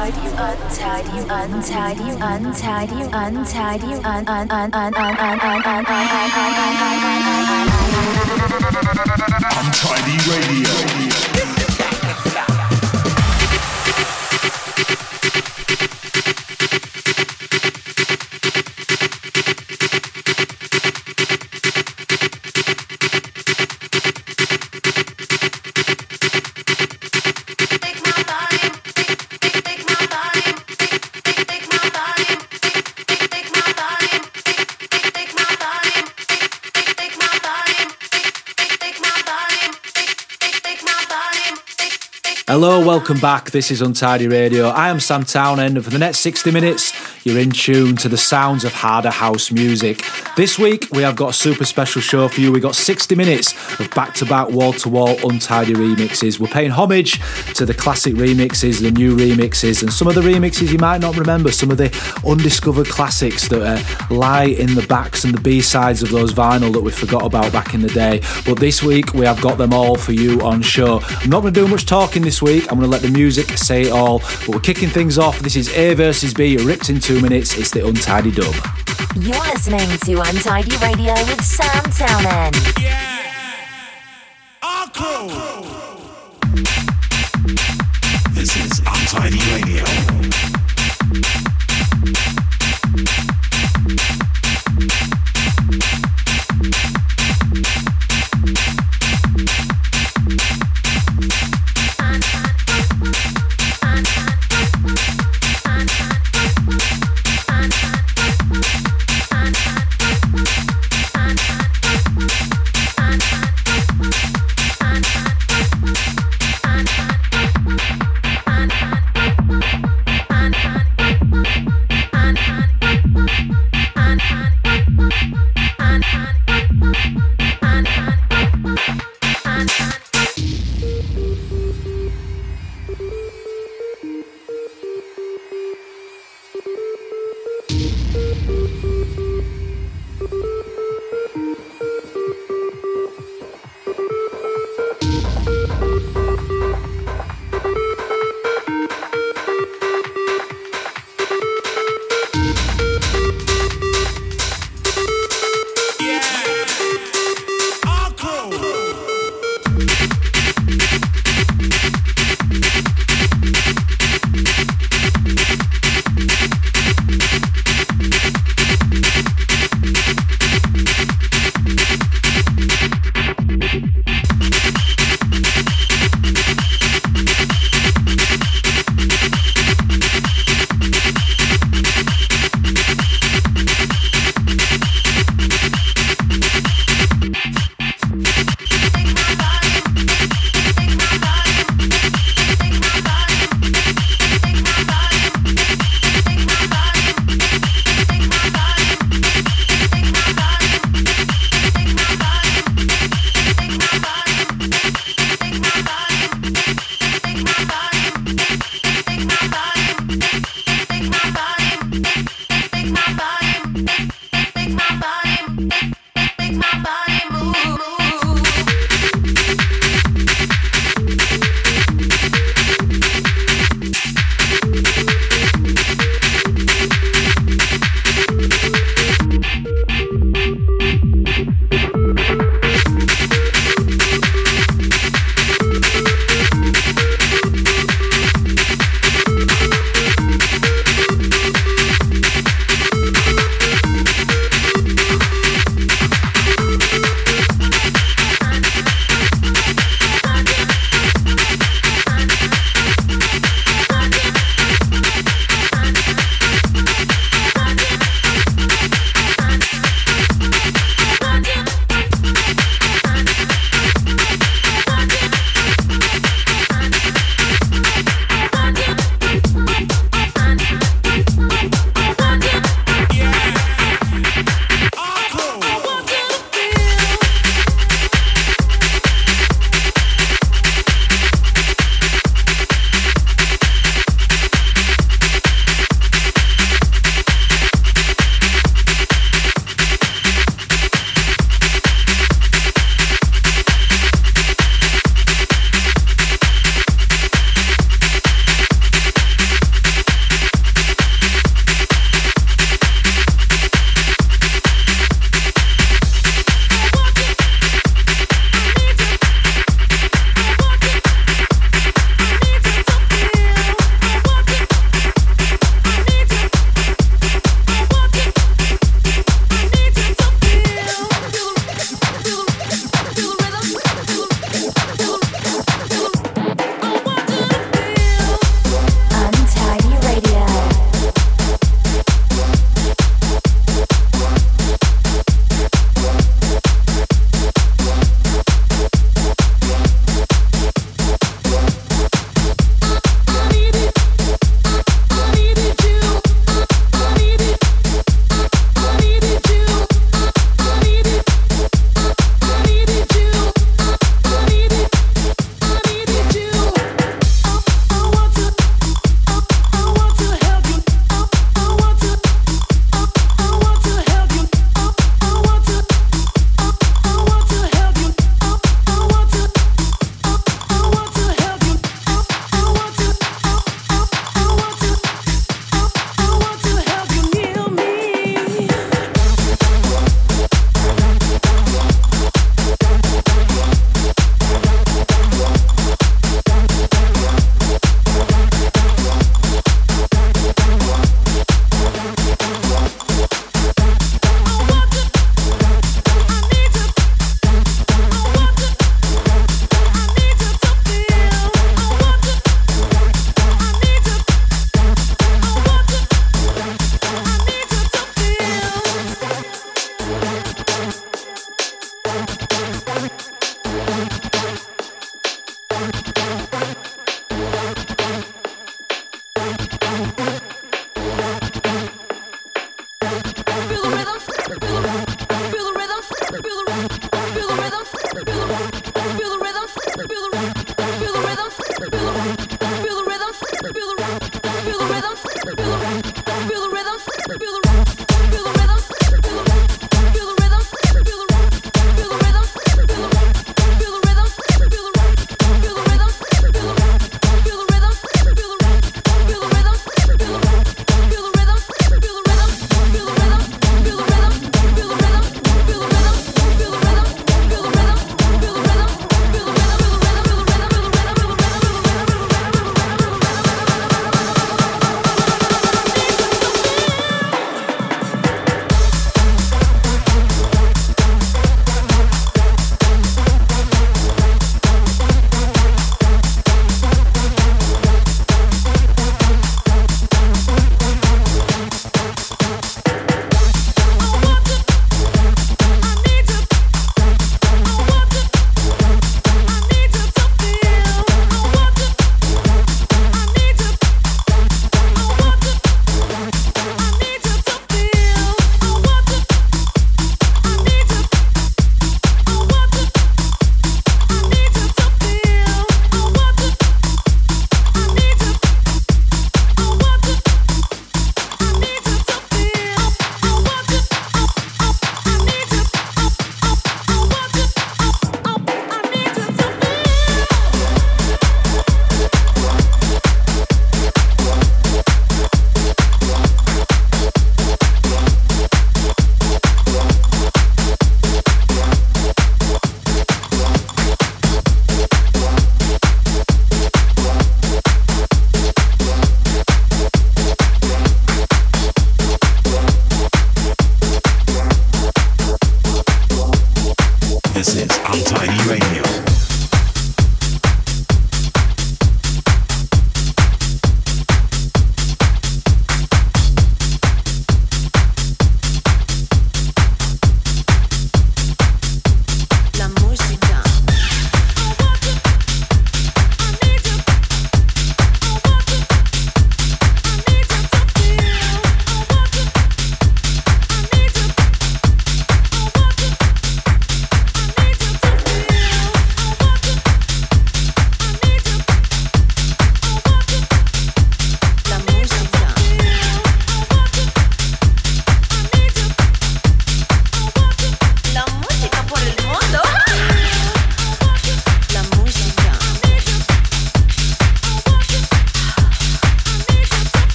untidy, untidy, untidy, untidy, untidy, un un un un un un un un Untidy Radio. Back. This is Untidy Radio. I am Sam Townend, and for the next 60 minutes, you're in tune to the sounds of harder house music. This week, we have got a super special show for you. We've got 60 minutes of back to back, wall to wall, untidy remixes. We're paying homage to the classic remixes, the new remixes, and some of the remixes you might not remember, some of the undiscovered classics that uh, lie in the backs and the B sides of those vinyl that we forgot about back in the day. But this week, we have got them all for you on show. I'm not going to do much talking this week. I'm going to let the music say it all. But we're kicking things off. This is A versus B, ripped in two minutes. It's the Untidy Dub. You're listening to Untidy Radio with Sam Townend. Our crew. This is Untidy Radio.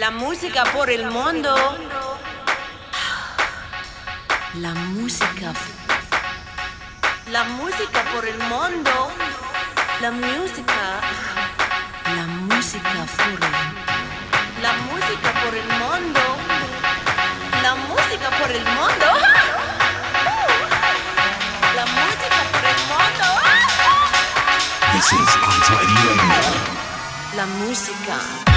La música por el mundo. La música. La música por el mundo. La música. La música por el La música por el mundo. La música por el mundo. La música por el mundo. This is. La música.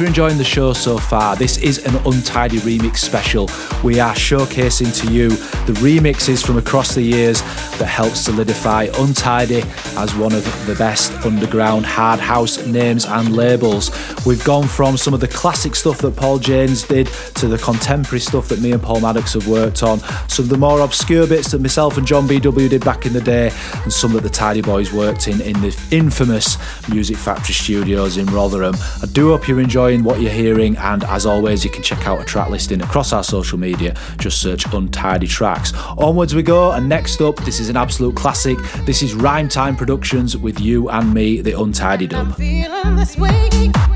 You're enjoying the show so far. This is an Untidy Remix special. We are showcasing to you the remixes from across the years that help solidify Untidy as one of the best underground hard house names and labels. We've gone from some of the classic stuff that Paul Janes did to the contemporary stuff that me and Paul Maddox have worked on, some of the more obscure bits that myself and John BW did back in the day, and some that the Tidy Boys worked in in the infamous Music Factory studios in Rotherham. I do hope you're enjoying what you're hearing, and as always, you can check out a track listing across our social media. Just search Untidy Tracks. Onwards we go, and next up, this is an absolute classic. This is Rhyme Time Productions with you and me, the Untidy Dub.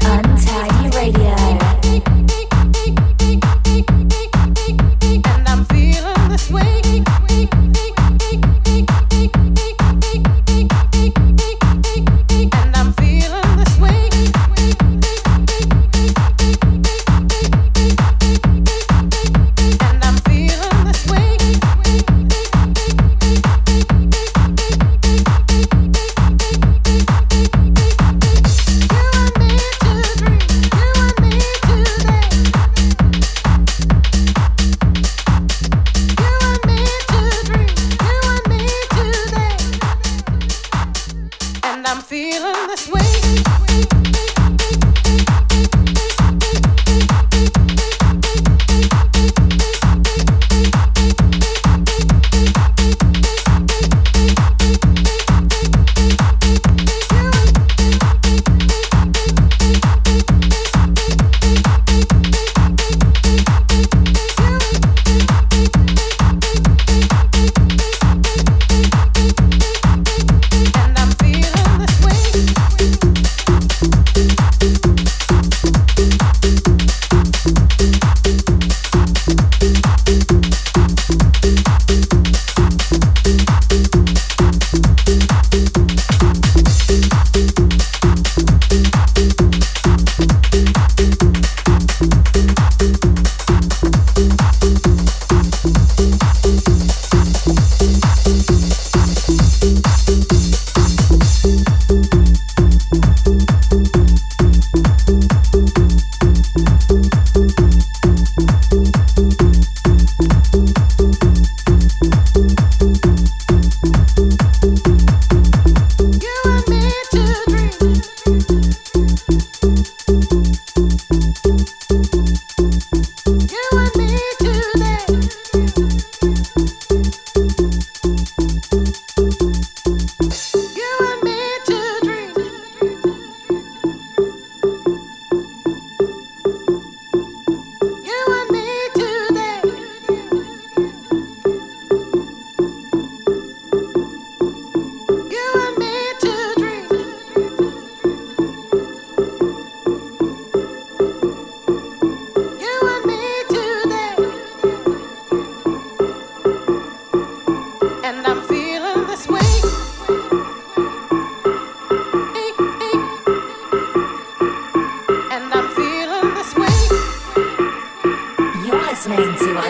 Untidy Radio.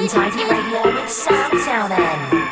Untidy Radio with Sam Townend.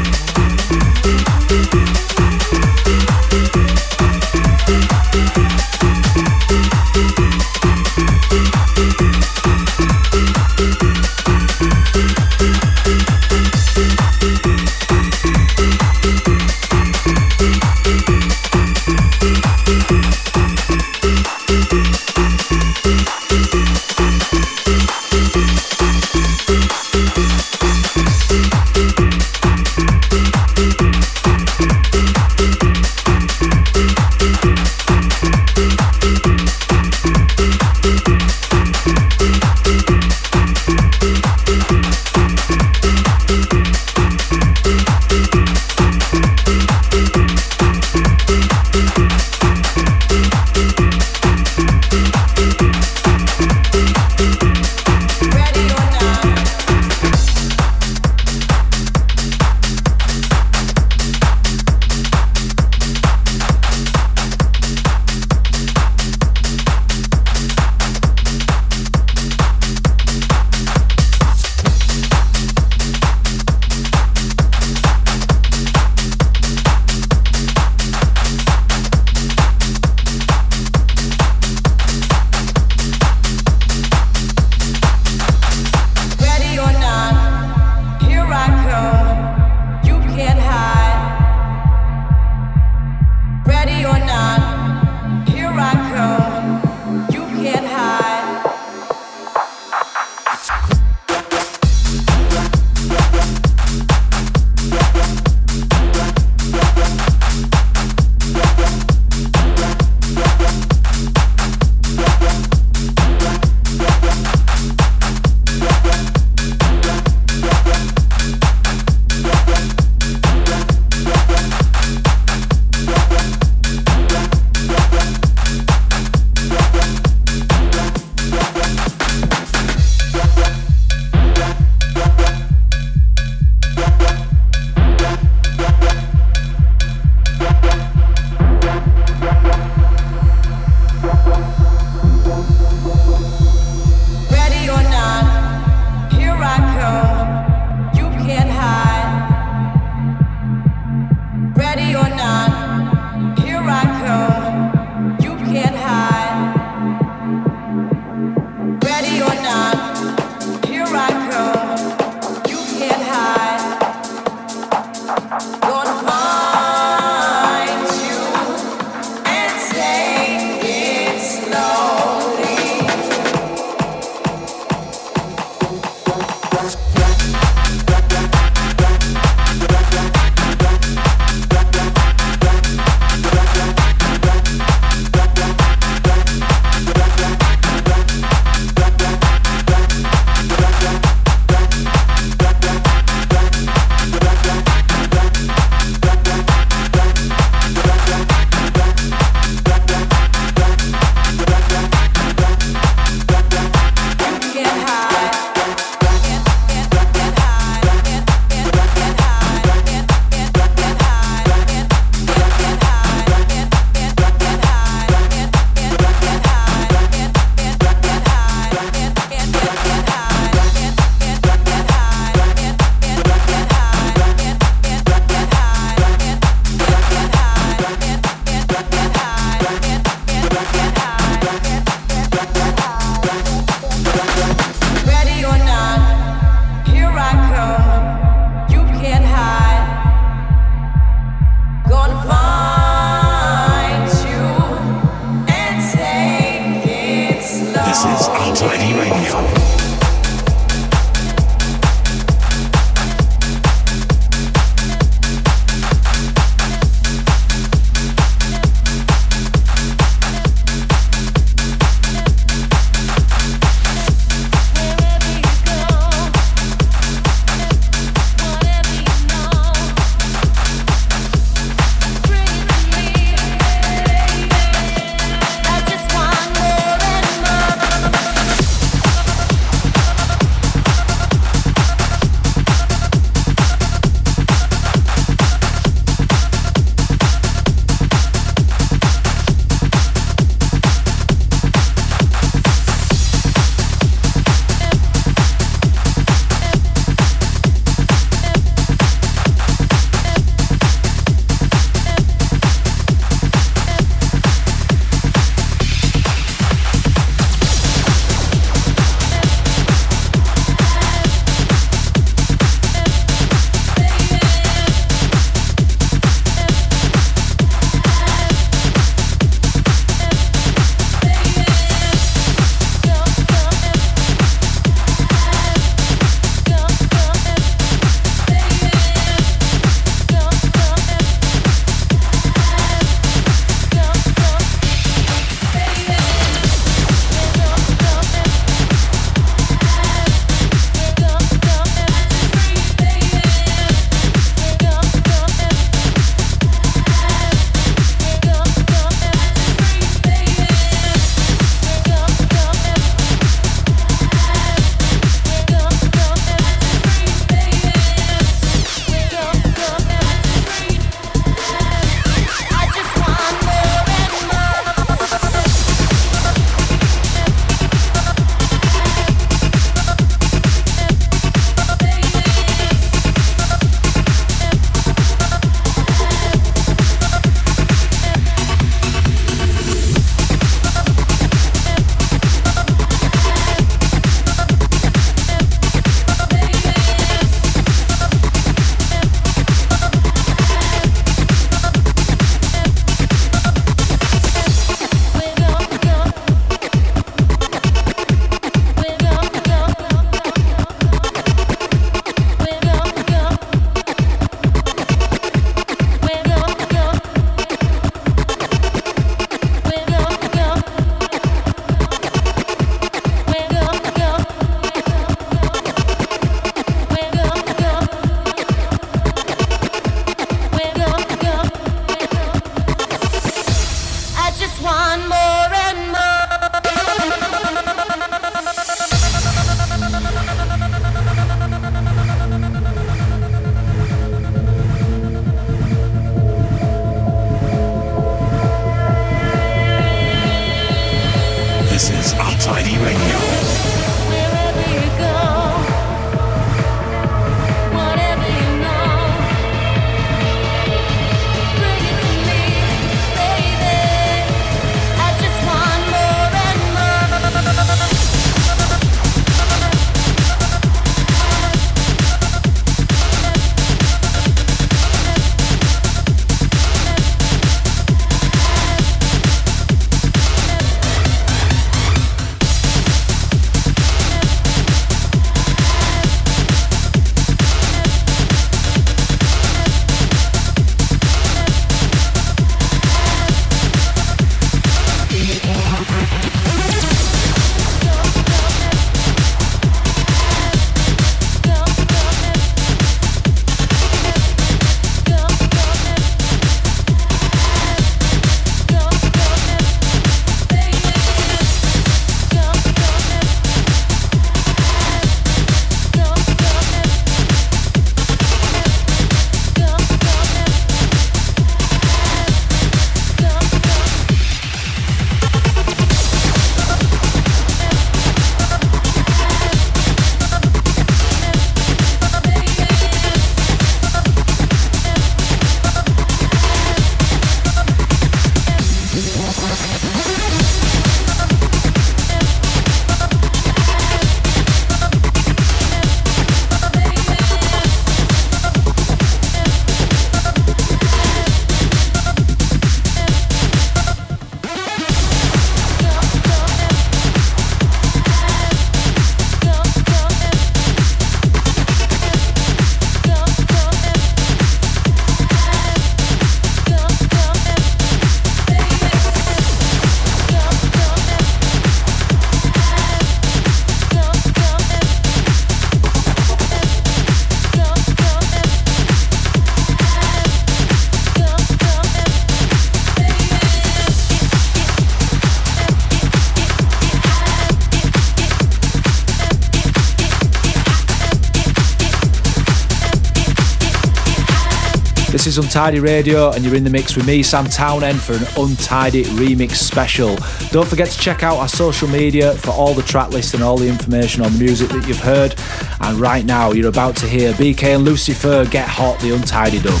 is Untidy Radio, and you're in the mix with me, Sam Townend, for an Untidy Remix special. Don't forget to check out our social media for all the track lists and all the information on the music that you've heard. And right now, you're about to hear BK and Lucifer Get Hot, the Untidy Dub.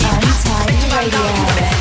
Untidy Radio.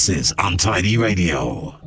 This is Untidy Radio.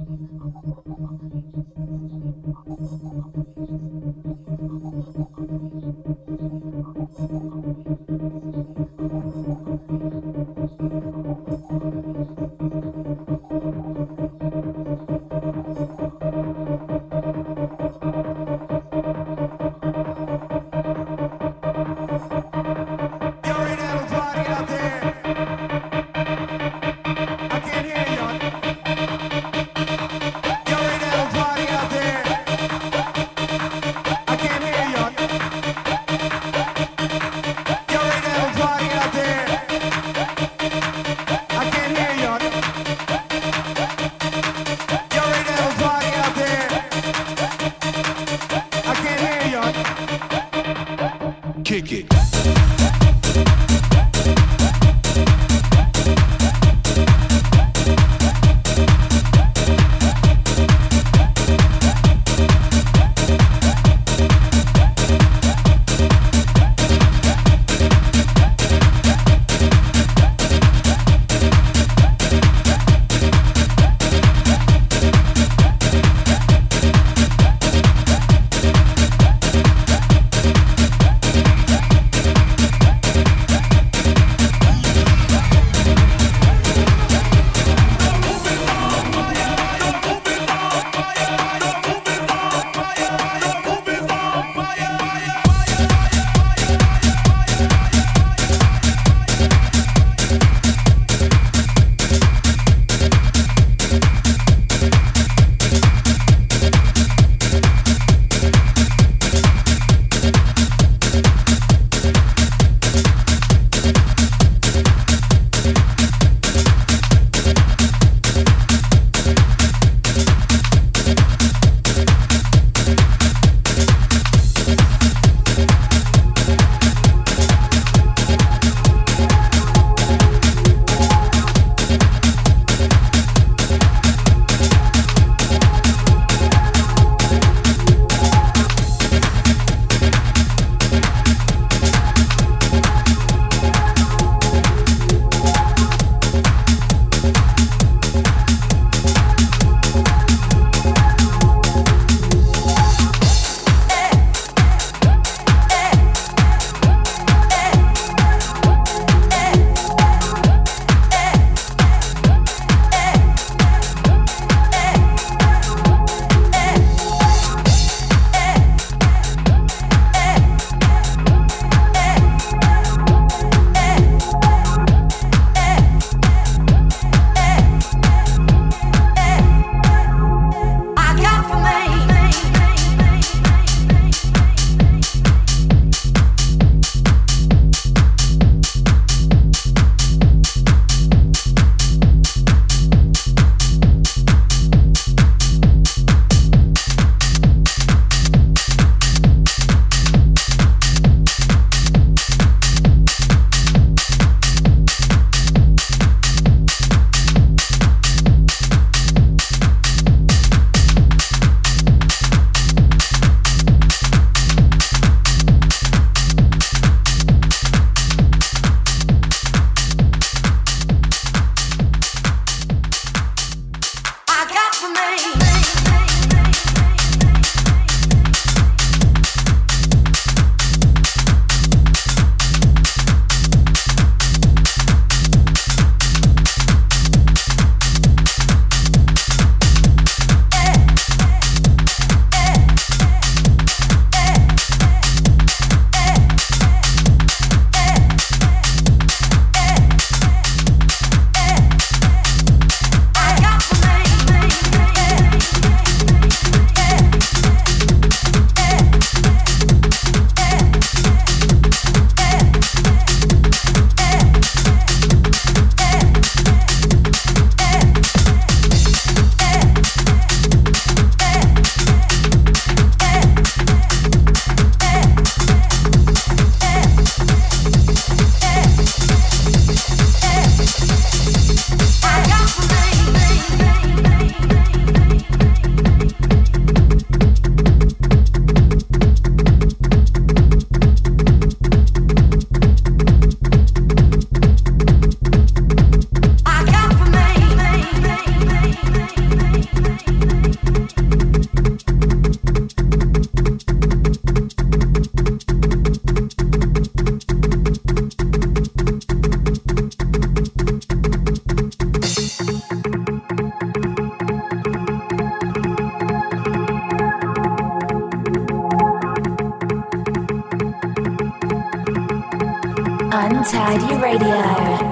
Untidy Radio.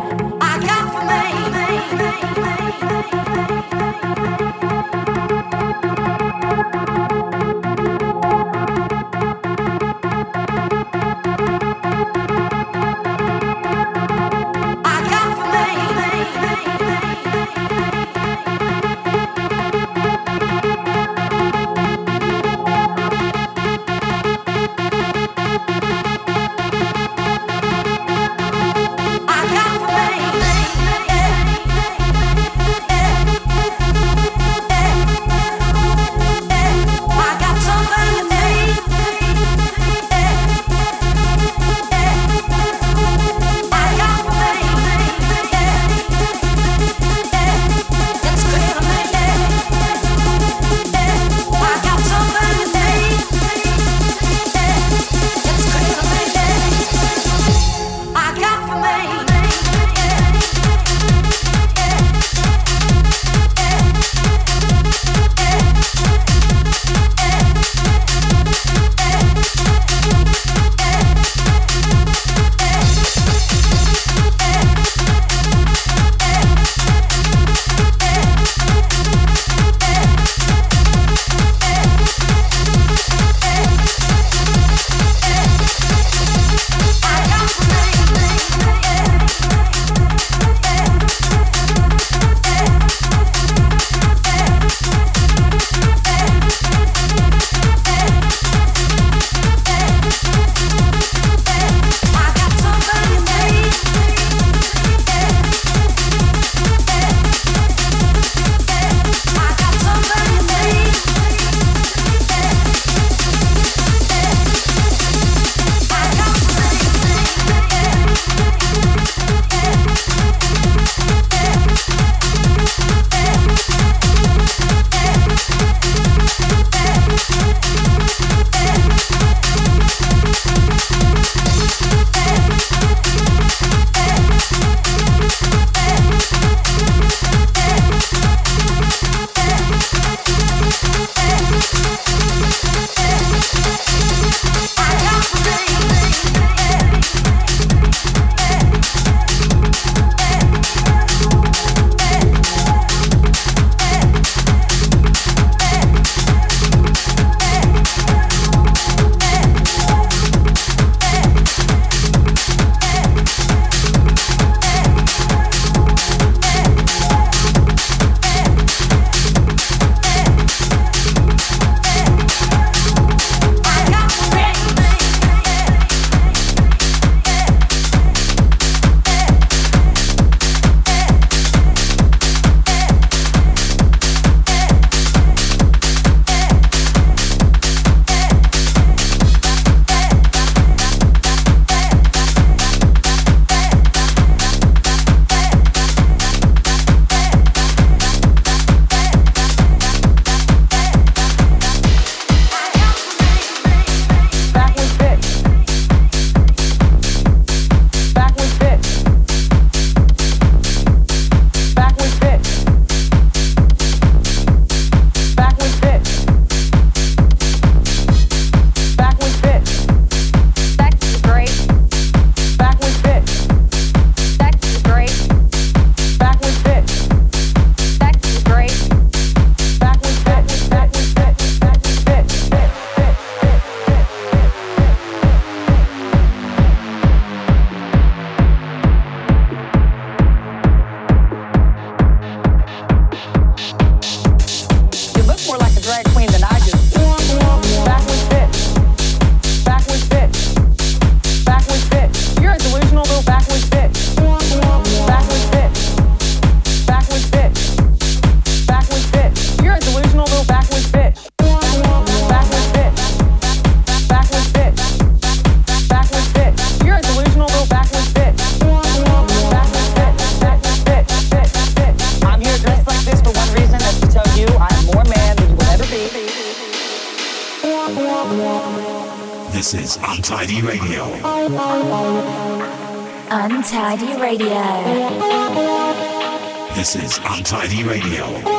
Radio.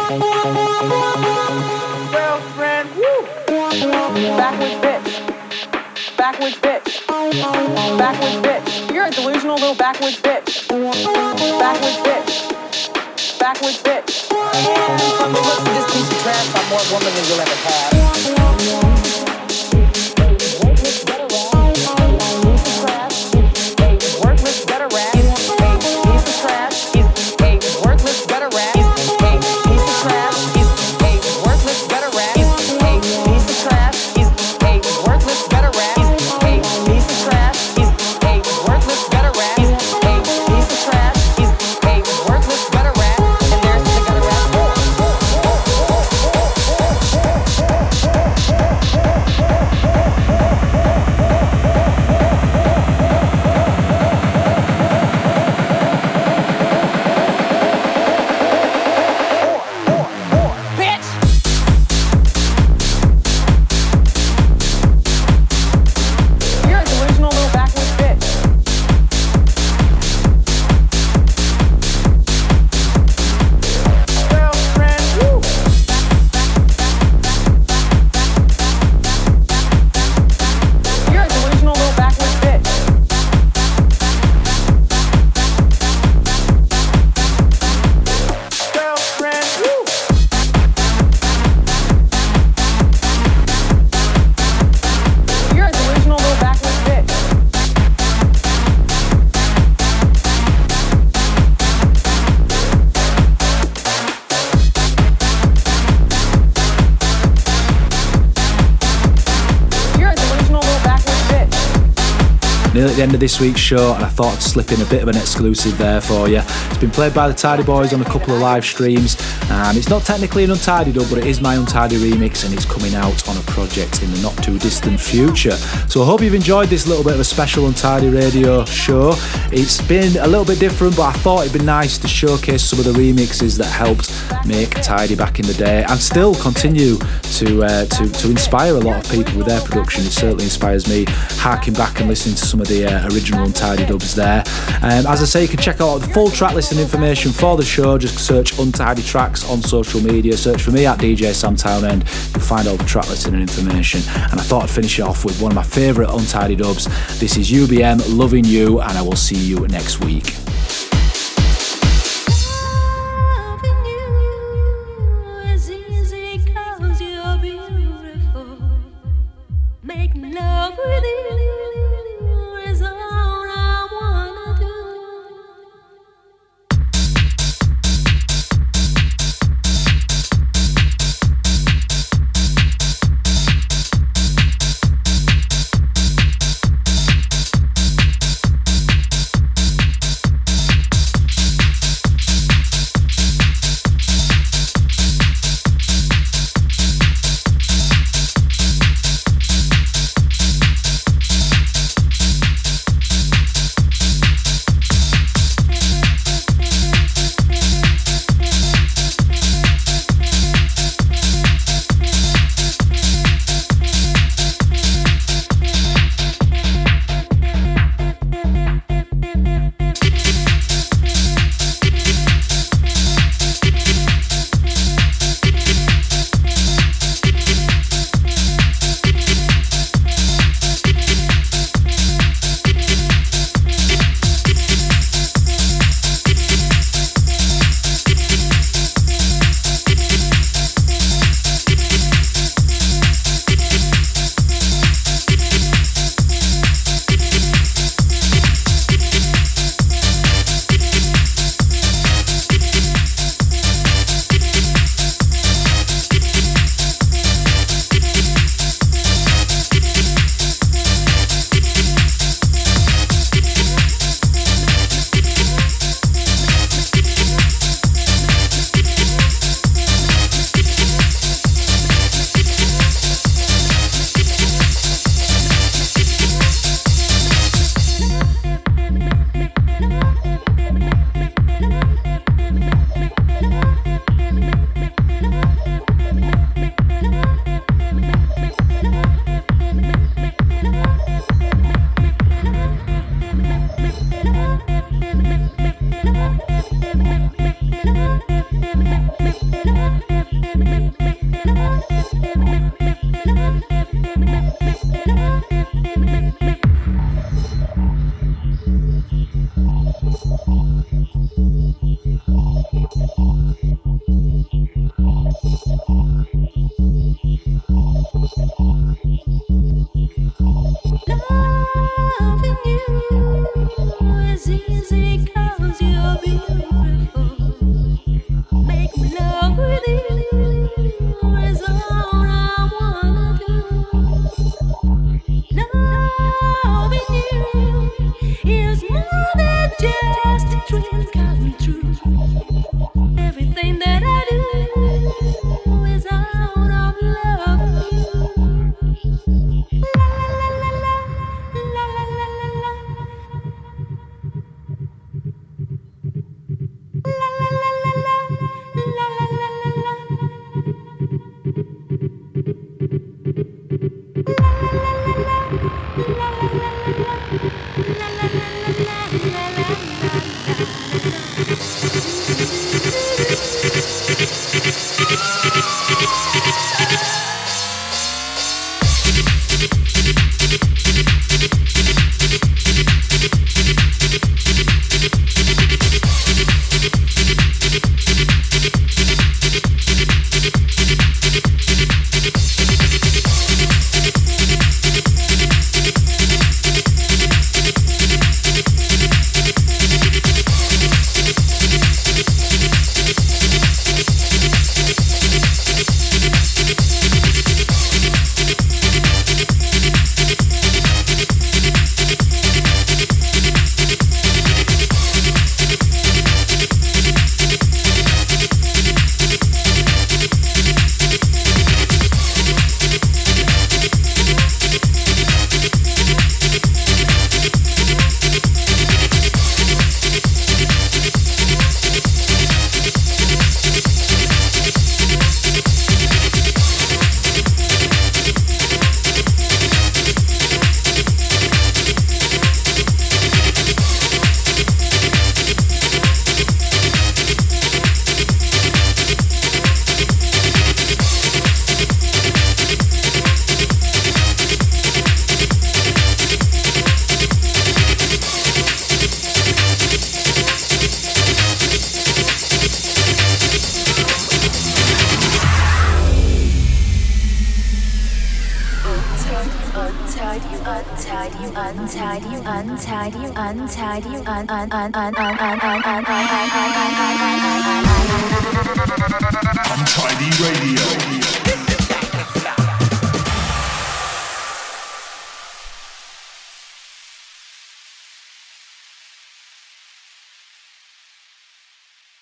Nearly at the end of this week's show, and I thought I'd slip in a bit of an exclusive there for you. It's been played by the Tidy Boys on a couple of live streams, and it's not technically an untidy dub, but it is my untidy remix, and it's coming out on a project in the not too distant future. So I hope you've enjoyed this little bit of a special untidy radio show. It's been a little bit different, but I thought it'd be nice to showcase some of the remixes that helped make Tidy back in the day, and still continue to uh, to to inspire a lot of people with their production. It certainly inspires me. Harking back and listening to some of the uh, original Untidy dubs there. Um, as I say, you can check out the full track list and information for the show. Just search Untidy Trax on social media. Search for me at DJ Sam Townend. You'll find all the track listing and information. And I thought I'd finish it off with one of my favourite Untidy dubs. This is UBM, Loving You, and I will see you next week.